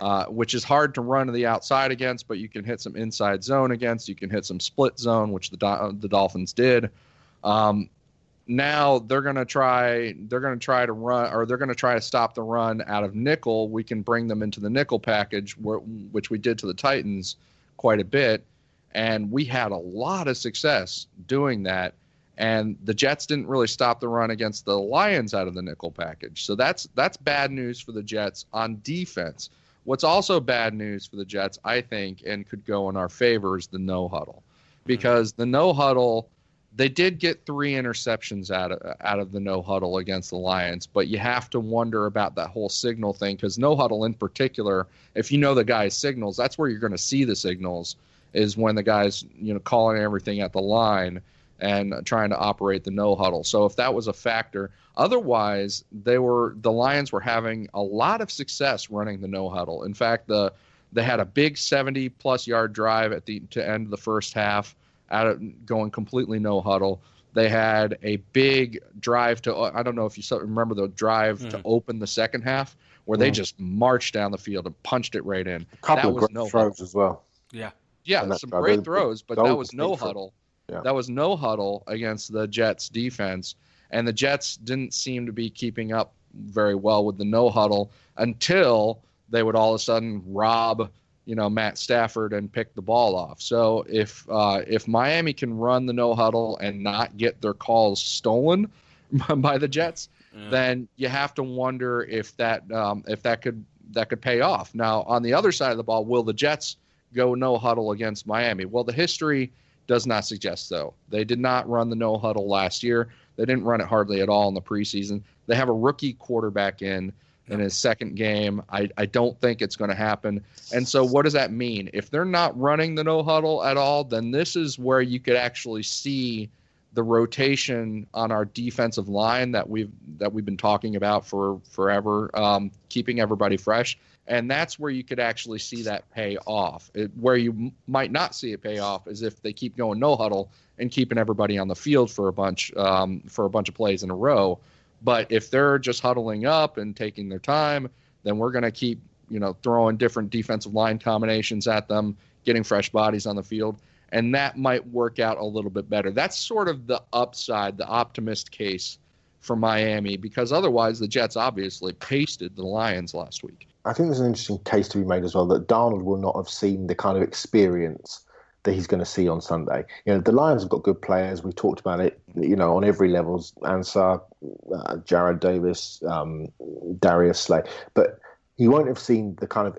uh, which is hard to run to the outside against, but you can hit some inside zone against. You can hit some split zone, which the the Dolphins did. Um, now they're going to try they're going to try to run or they're going to try to stop the run out of nickel. We can bring them into the nickel package which we did to the titans quite a bit. And we had a lot of success doing that. And the jets didn't really stop the run against the lions out of the nickel package. So that's that's bad news for the jets on defense. What's also bad news for the jets i think and could go in our favor is the no huddle. Mm-hmm. Because the no huddle they did get three interceptions out of out of the no huddle against the Lions, but you have to wonder about that whole signal thing because no huddle in particular, if you know the guy's signals, that's where you're going to see the signals is when the guy's you know calling everything at the line and trying to operate the no huddle. So if that was a factor, otherwise they were the Lions were having a lot of success running the no huddle. In fact, the they had a big 70 plus yard drive at the to end of the first half out of going completely no huddle. They had a big drive to I don't know if you remember the drive mm. to open the second half where mm. they just marched down the field and punched it right in. A couple that of great no throws huddle. as well. Yeah. Yeah, some drive. great throws, but that was no huddle. Yeah. That was no huddle against the Jets defense and the Jets didn't seem to be keeping up very well with the no huddle until they would all of a sudden rob you know Matt Stafford and pick the ball off. So if uh, if Miami can run the no huddle and not get their calls stolen <laughs> by the Jets, yeah. then you have to wonder if that um, if that could that could pay off. Now on the other side of the ball, will the Jets go no huddle against Miami? Well, the history does not suggest so. They did not run the no huddle last year. They didn't run it hardly at all in the preseason. They have a rookie quarterback in in his second game. I, I don't think it's going to happen. And so, what does that mean? If they're not running the no huddle at all, then this is where you could actually see the rotation on our defensive line that we've that we've been talking about for forever, um, keeping everybody fresh. And that's where you could actually see that pay off. It, where you m- might not see it pay off is if they keep going no huddle and keeping everybody on the field for a bunch um, for a bunch of plays in a row. But if they're just huddling up and taking their time, then we're going to keep, you know, throwing different defensive line combinations at them, getting fresh bodies on the field, and that might work out a little bit better. That's sort of the upside, the optimist case for Miami, because otherwise the Jets obviously pasted the Lions last week. I think there's an interesting case to be made as well that Darnold will not have seen the kind of experience that he's going to see on Sunday. You know, the Lions have got good players. We've talked about it, you know, on every levels. Ansah, uh, Jarrad Davis, um, Darius Slay. But he won't have seen the kind of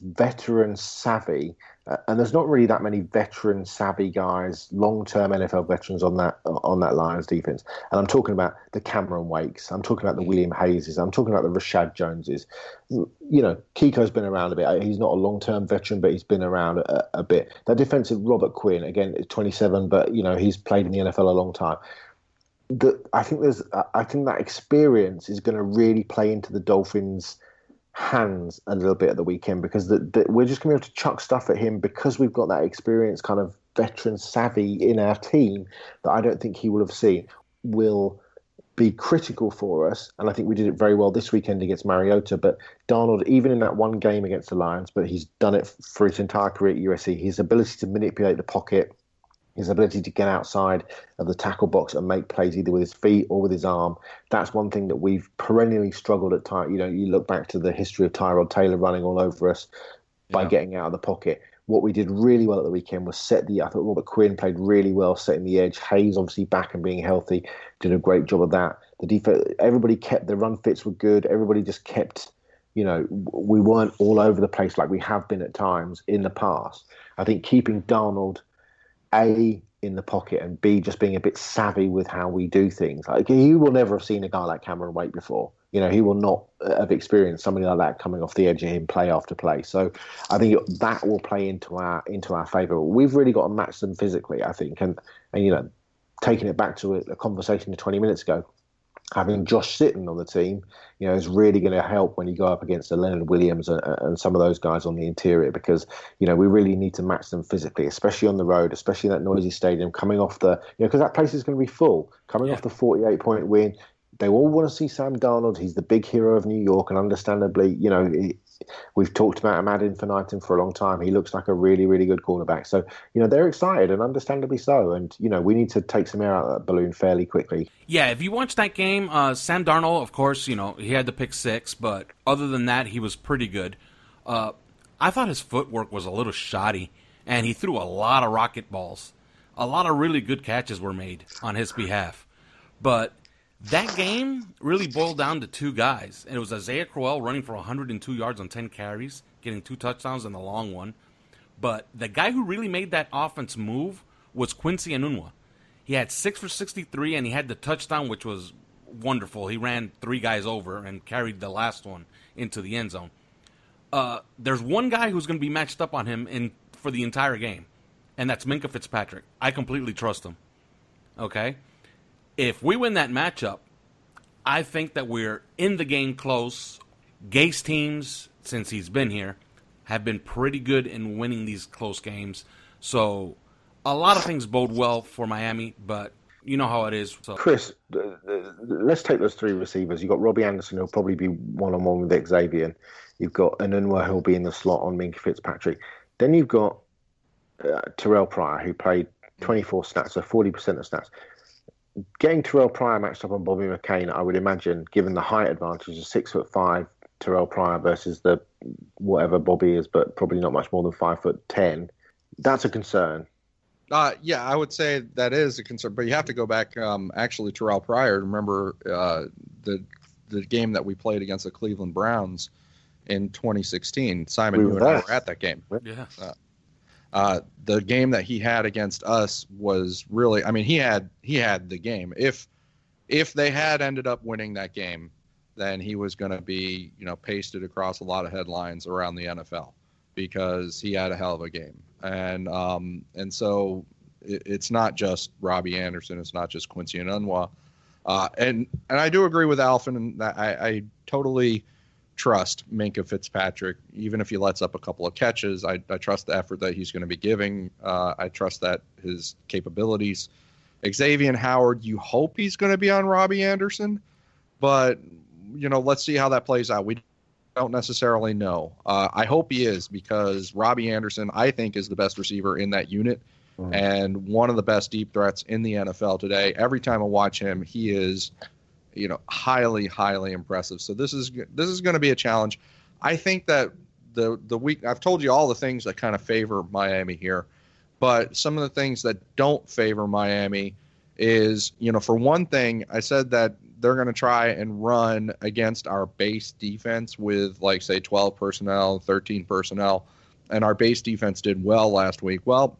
veteran savvy uh, and there's not really that many veteran savvy guys, long-term NFL veterans on that on that Lions defense. And I'm talking about the Cameron Wakes. I'm talking about the mm. William Hayeses. I'm talking about the Reshad Joneses. Mm, you know, Kiko's been around a bit. Uh, he's not a long-term veteran, but he's been around a, a bit. That defensive Robert Quinn, again, 27, but you know he's played in the NFL a long time. The, I think there's I think that experience is going to really play into the Dolphins' hands a little bit at the weekend because the, the, we're just going to be able to chuck stuff at him because we've got that experience, kind of veteran savvy in our team that I don't think he will have seen. Will be critical for us, and I think we did it very well this weekend against Mariota. But Darnold, even in that one game against the Lions, but he's done it for his entire career at USC. His ability to manipulate the pocket, his ability to get outside of the tackle box and make plays either with his feet or with his arm. That's one thing that we've perennially struggled at. Ty- you know, you look back to the history of Tyrod Taylor running all over us by yeah. getting out of the pocket. What we did really well at the weekend was set the. I thought Robert Quinn played really well setting the edge. Hayes obviously back and being healthy did a great job of that. The defense, everybody kept the run fits were good. Everybody just kept. You know, we weren't all over the place like we have been at times in the past. I think keeping Darnold a in the pocket and B just being a bit savvy with how we do things. Like he will never have seen a guy like Cameron Wake before. You know, he will not uh, have experienced somebody like that coming off the edge of him play after play. So I think that will play into our into our favour. We've really got to match them physically, I think, and and you know, taking it back to a, a conversation of 20 minutes ago, having Josh Sitton on the team, you know, is really going to help when you go up against the Leonard Williams and, and, some of those guys on the interior because, you know, we really need to match them physically, especially on the road, especially in that noisy stadium, coming off the, you know, because that place is going to be full. Coming yeah. off the 48 point win, they all want to see Sam Darnold. He's the big hero of New York, and understandably, you know, we've talked about him ad for a long time. He looks like a really, really good quarterback. So, you know, they're excited, and understandably so. And you know, we need to take some air out of that balloon fairly quickly. Yeah, if you watch that game, uh, Sam Darnold, of course, you know, he had the pick six, but other than that, he was pretty good. Uh, I thought his footwork was a little shoddy, and he threw a lot of rocket balls. A lot of really good catches were made on his behalf, but that game really boiled down to two guys, and it was Isaiah Crowell running for 102 yards on 10 carries, getting two touchdowns and the long one. But the guy who really made that offense move was Quincy Enunwa. He had six for 63, and he had the touchdown, which was wonderful. He ran three guys over and carried the last one into the end zone. Uh, there's one guy who's going to be matched up on him in for the entire game, and that's Minkah Fitzpatrick. I completely trust him. Okay, if we win that matchup, I think that we're in the game close. Gase teams, since he's been here, have been pretty good in winning these close games. So a lot of things bode well for Miami, but you know how it is. So. Chris, let's take those three receivers. You've got Robbie Anderson, who'll probably be one on one with Xavier. You've got Enunwa, who'll be in the slot on Minkah Fitzpatrick. Then you've got uh, Terrell Pryor, who played 24 snaps, so 40% of snaps getting Terrell Pryor matched up on Bobby McCain, I would imagine, given the height advantage of six foot five Terrell Pryor versus the whatever Bobby is, but probably not much more than five foot ten. That's a concern. Uh, yeah, I would say that is a concern, but you have to go back. Um, actually, Terrell Pryor. Remember uh, the the game that we played against the Cleveland Browns in 2016. Simon, We you were and I were at that game. Yeah. Uh, the game that he had against us was really. I mean, he had he had the game. If if they had ended up winning that game, then he was going to be you know pasted across a lot of headlines around the NFL because he had a hell of a game. And um, and so it, it's not just Robbie Anderson. It's not just Quincy Enunwa. Uh, and and I do agree with Alfin and I, I totally trust Minkah Fitzpatrick, even if he lets up a couple of catches. I, I trust the effort that he's going to be giving. Uh, I trust that his capabilities. Xavier Howard, you hope he's going to be on Robbie Anderson, but you know, let's see how that plays out. We don't necessarily know. Uh, I hope he is because Robbie Anderson, I think, is the best receiver in that unit and one of the best deep threats in the NFL today. Every time I watch him, he is, you know, highly, highly impressive. So this is this is going to be a challenge. I think that the the week I've told you all the things that kind of favor Miami here, but some of the things that don't favor Miami is, you know, for one thing, I said that they're going to try and run against our base defense with like say 12 personnel, 13 personnel, and our base defense did well last week. Well,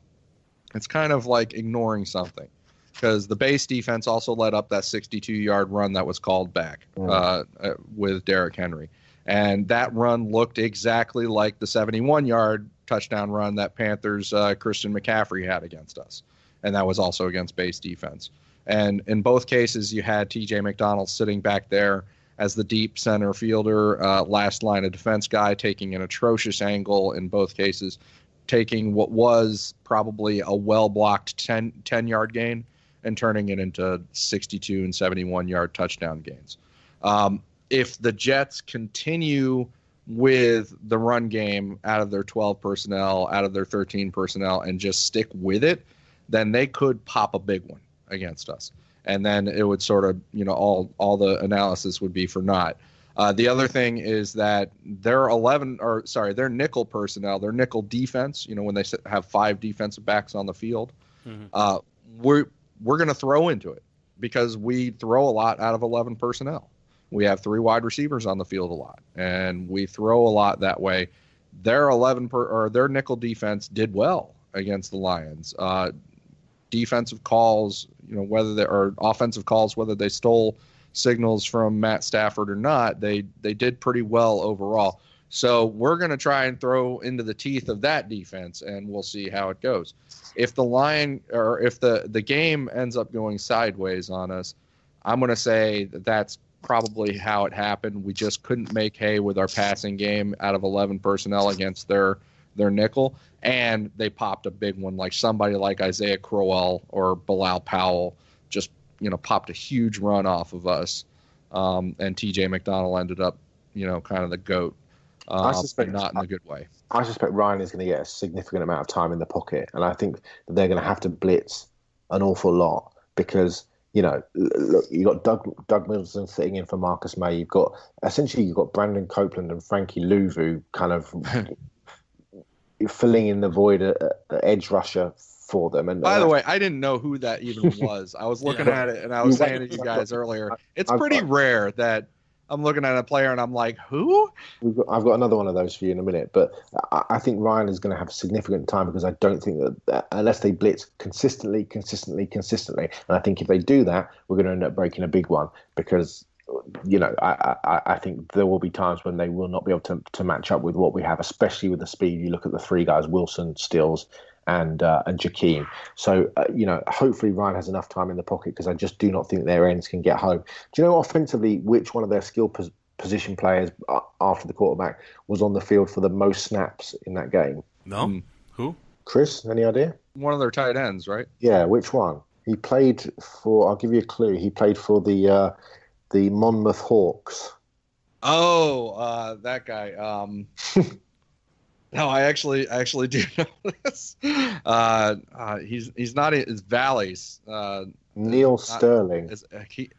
it's kind of like ignoring something because the base defense also let up that 62 yard run that was called back uh, uh, with Derrick Henry. And that run looked exactly like the 71 yard touchdown run that Panthers uh, Christian McCaffrey had against us. And that was also against base defense. And in both cases, you had TJ McDonald sitting back there as the deep center fielder, uh, last line of defense guy, taking an atrocious angle in both cases taking what was probably a well blocked 10, 10 yard gain and turning it into 62 and 71 yard touchdown gains. Um, if the Jets continue with the run game out of their 12 personnel, out of their 13 personnel, and just stick with it, then they could pop a big one against us. And then it would sort of, you know, all all the analysis would be for naught. Uh, the other thing is that their 11 or sorry, their nickel personnel, their nickel defense, you know, when they have five defensive backs on the field, uh, we're we're going to throw into it because we throw a lot out of 11 personnel. We have three wide receivers on the field a lot, and we throw a lot that way. Their 11 per, or their nickel defense did well against the Lions. Uh, defensive calls, you know, whether they or offensive calls, whether they stole signals from Matt Stafford or not, they they did pretty well overall. So we're going to try and throw into the teeth of that defense, and we'll see how it goes. If the line or if the the game ends up going sideways on us, I'm going to say that that's probably how it happened. We just couldn't make hay with our passing game out of 11 personnel against their their nickel, and they popped a big one like somebody like Isaiah Crowell or Bilal Powell just you know popped a huge run off of us, um, and T.J. McDonald ended up you know kind of the goat, I uh, suspect- not in a good way. I suspect Ryan is going to get a significant amount of time in the pocket, and I think that they're going to have to blitz an awful lot because you know, look, you got Doug Doug Middleton sitting in for Marcus Maye. You've got essentially you've got Brandon Copeland and Frankie Luvu kind of <laughs> filling in the void at, at edge rusher for them. And By the uh, way, I didn't know who that even <laughs> was. I was looking Yeah. at it and I was You saying to you guys earlier, it's pretty rare that I'm looking at a player and I'm like, who? Got, I've got another one of those for you in a minute, but I, I think Ryan is going to have significant time because I don't think that, that unless they blitz consistently, consistently, consistently, and I think if they do that, we're going to end up breaking a big one because you know I, I, I think there will be times when they will not be able to, to match up with what we have, especially with the speed. You look at the three guys: Wilson, Stills, and uh, and Jakeem. So uh, you know, hopefully Ryan has enough time in the pocket because I just do not think their ends can get home. Do you know offensively which one of their skill pos- position players uh, after the quarterback was on the field for the most snaps in that game? No, who? Chris, any idea? One of their tight ends, right? Yeah, which one? He played for. I'll give you a clue. He played for the uh, the Monmouth Hawks. Oh, uh, that guy. Um, <laughs> no, I actually I actually do <laughs> know this. Uh, uh, he's he's not in it's Valleys. Uh, Neal not- Sterling. is, uh, he,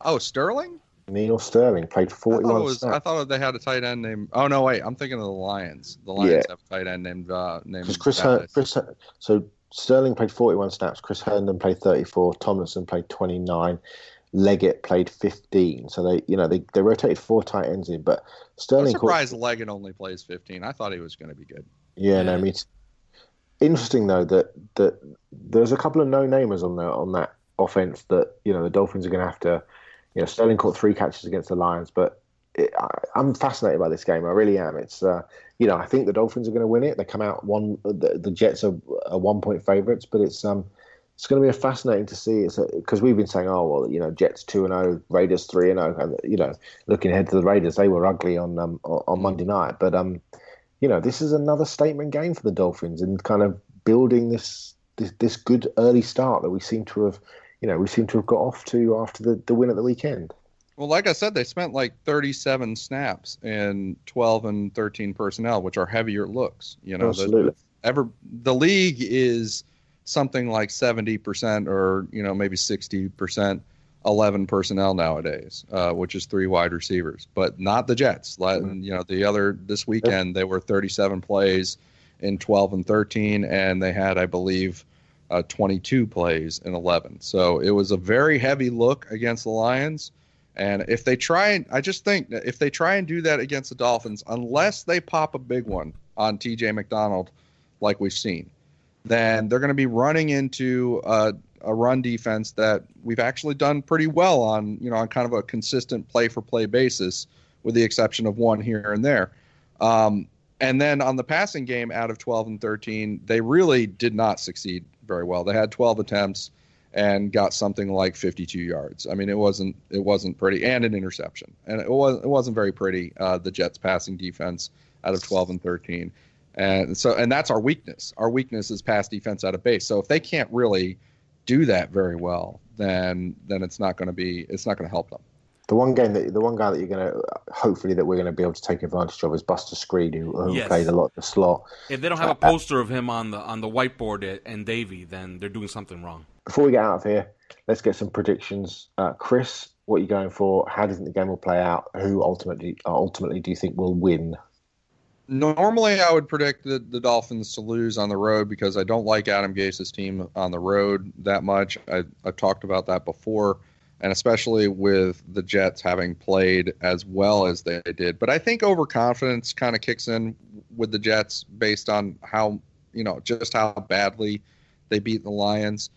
oh, Sterling. Neal Sterling played I 41 thought, was, I thought they had a tight end named. Oh no, wait, I'm thinking of the Lions. The Lions Yeah. have a tight end named uh, named. Because Chris, Her- Chris, Her- so Sterling played 41 snaps. Chris Herndon played 34. Tomlinson played 29. Leggett played 15. So they, you know, they, they rotated four tight ends in, but I'm Sterling. caught- surprised Leggett only plays 15. I thought he was going to be good. Yeah, no, me. Too. Interesting though that that there's a couple of no-namers on the on that offense that you know the Dolphins are going to have to. You know, Sterling caught three catches against the Lions, but it, I, I'm fascinated by this game. I really am. It's uh, you know I think the Dolphins are going to win it. They come out one. The, the Jets are, are one-point favorites, but it's um it's going to be a fascinating to see. It's because we've been saying, oh well, you know, Jets two and zero, Raiders three and zero, and you know, looking ahead to the Raiders, they were ugly on um on, on Monday night, but um you know, this is another statement game for the Dolphins and kind of building this this, this good early start that we seem to have, you know, we seem to have got off to after the, the win at the weekend. Well, like I said, they spent like 37 snaps in 12 and 13 personnel, which are heavier looks. You know, the- Absolutely. ever the league is something like 70% or you know maybe 60% 11 personnel nowadays uh, which is three wide receivers but not the jets. Like, you know the other this weekend they were 37 plays in 12 and 13 and they had i believe uh, 22 plays in 11 so it was a very heavy look against the lions and if they try and I just think if they try and do that against the Dolphins, unless they pop a big one on TJ McDonald, like we've seen, then they're going to be running into a, a run defense that we've actually done pretty well on, you know, on kind of a consistent play for play basis, with the exception of one here and there. Um, and then on the passing game, out of 12 and 13, they really did not succeed very well. They had 12 attempts and got something like 52 yards. I mean, it wasn't it wasn't pretty, and an interception, and it was it wasn't very pretty. Uh, the Jets' passing defense out of 12 and 13, and so and that's our weakness. Our weakness is pass defense out of base. So if they can't really do that very well, then then it's not going to be it's not going to help them. The one game that the one guy that you're going to hopefully that we're going to be able to take advantage of is Buster Skrine, who, who Yes. played a lot in the slot. If they don't have a uh, uh, poster of him on the on the whiteboard at, and Davie, then they're doing something wrong. Before we get out of here, let's get some predictions. Uh, Chris, what are you going for? How do you think the game will play out? Who ultimately uh, ultimately do you think will win? Normally, I would predict the, the Dolphins to lose on the road because I don't like Adam Gase's team on the road that much. I, I've talked about that before, and especially with the Jets having played as well as they did. But I think overconfidence kind of kicks in with the Jets based on how you know just how badly they beat the Lions,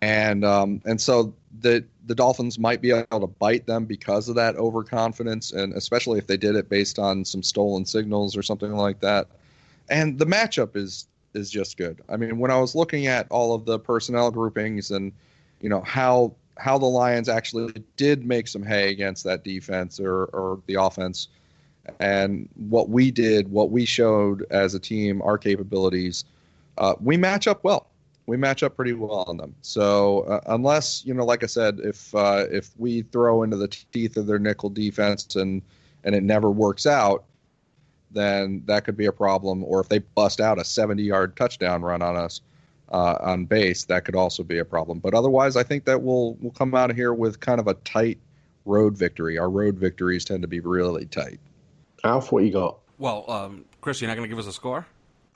and um, and so the the Dolphins might be able to bite them because of that overconfidence, and especially if they did it based on some stolen signals or something like that. And the matchup is is just good. I mean, when I was looking at all of the personnel groupings and you know how how the Lions actually did make some hay against that defense or or the offense, and what we did, what we showed as a team, our capabilities, uh, we match up well. We match up pretty well on them. So uh, unless you know, like I said, if uh, if we throw into the teeth of their nickel defense and and it never works out, then that could be a problem. Or if they bust out a 70-yard touchdown run on us uh, on base, that could also be a problem. But otherwise, I think that we'll we'll come out of here with kind of a tight road victory. Our road victories tend to be really tight. Alf, what you got? Well, um, Chris, you're not going to give us a score.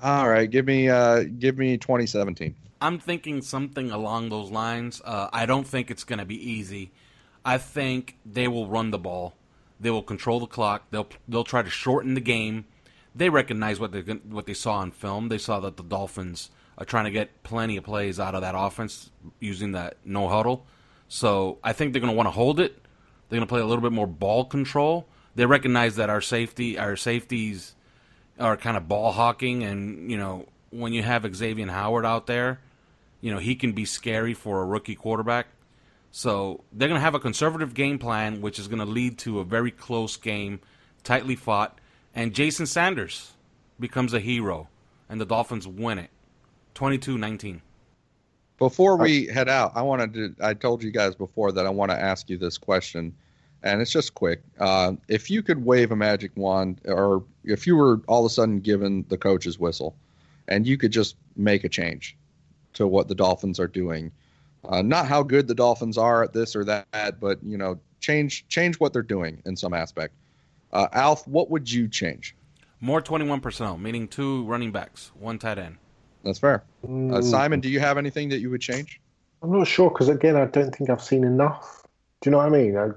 All right, give me uh, give me 2017. I'm thinking something along those lines. Uh, I don't think it's going to be easy. I think they will run the ball. They will control the clock. They'll they'll try to shorten the game. They recognize what they what they saw on film. They saw that the Dolphins are trying to get plenty of plays out of that offense using that no huddle. So I think they're going to want to hold it. They're going to play a little bit more ball control. They recognize that our safety our safeties are kind of ball hawking, and you know when you have Xavier Howard out there, you know he can be scary for a rookie quarterback. So they're going to have a conservative game plan, which is going to lead to a very close game, tightly fought, and Jason Sanders becomes a hero, and the Dolphins win it, 22-19. Before we head out, I wanted to. I told you guys before that I want to ask you this question, and it's just quick. Uh, if you could wave a magic wand, or if you were all of a sudden given the coach's whistle, and you could just make a change to what the Dolphins are doing, uh, not how good the Dolphins are at this or that, but you know, change change what they're doing in some aspect. Uh, Alf, what would you change? More 21 personnel, meaning two running backs, one tight end. That's fair. Uh, Mm, Simon, do you have anything that you would change? I'm not sure because again, I don't think I've seen enough. Do you know what I mean? I,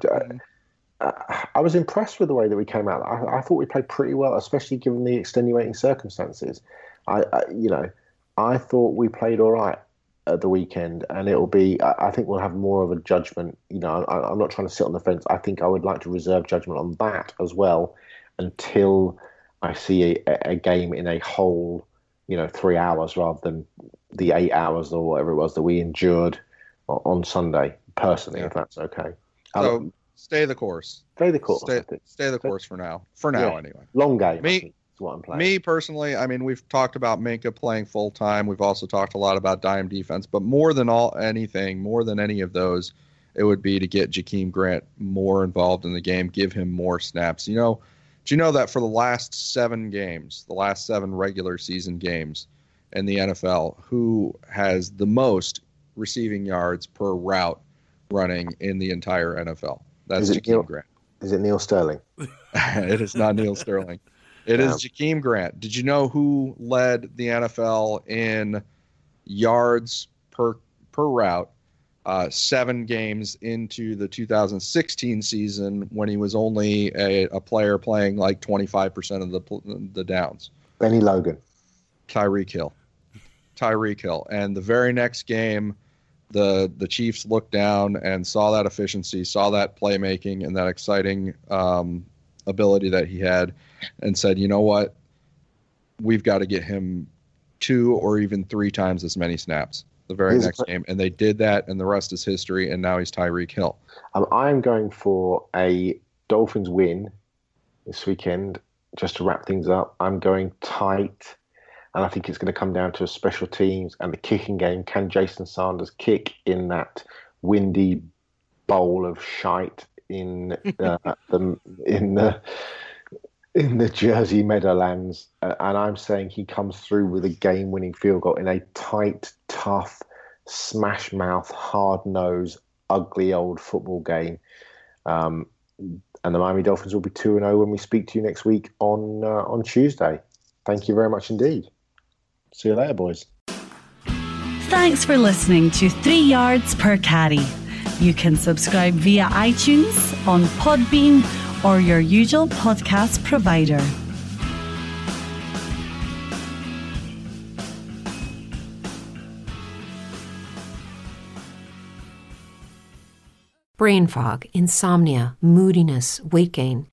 I, I was impressed with the way that we came out. I, I thought we played pretty well, especially given the extenuating circumstances. I, I you know, I thought we played all right at the weekend, and it'll be. I, I think we'll have more of a judgment. You know, I, I'm not trying to sit on the fence. I think I would like to reserve judgment on that as well until I see a, a game in a whole. You know, three hours rather than the eight hours or whatever it was that we endured on Sunday. Personally, if that's okay. So Um, stay the course. stay the course. Stay, stay the course for now. For now, Yeah. anyway. Long game. Me- think, is what I'm playing. Me personally, I mean, we've talked about Minkah playing full time. We've also talked a lot about dime defense, but more than all anything, more than any of those, it would be to get Jakeem Grant more involved in the game, give him more snaps. You know, do you know that for the last seven games, the last seven regular season games in the NFL, who has the most receiving yards per route running in the entire NFL? That's Is Jakeem Grant. Is it Neal Sterling? <laughs> it is not Neal Sterling. It is Jakeem Grant. Did you know who led the NFL in yards per per route uh, seven games into the 2016 season when he was only a, a player playing like 25% of the the downs? Benny Logan. Tyreek Hill. Tyreek Hill. And the very next game, the the Chiefs looked down and saw that efficiency, saw that playmaking, and that exciting um, ability that he had, and said, "You know what? We've got to get him two or even three times as many snaps." The very Here's a next game, and they did that, and the rest is history. And now he's Tyreek Hill. Um, I'm going for a Dolphins win this weekend. Just to wrap things up, I'm going tight, and I think it's going to come down to special teams and the kicking game. Can Jason Sanders kick in that windy bowl of shite in <laughs> uh, the in the in the Jersey Meadowlands? Uh, and I'm saying he comes through with a game-winning field goal in a tight, tough, smash mouth, hard nose, ugly old football game. Um, and the Miami Dolphins will be two and zero when we speak to you next week on uh, on Tuesday. Thank you very much indeed. See you later, boys. Thanks for listening to Three Yards Per Carry. You can subscribe via iTunes, on Podbean, or your usual podcast provider. Brain fog, insomnia, moodiness, weight gain.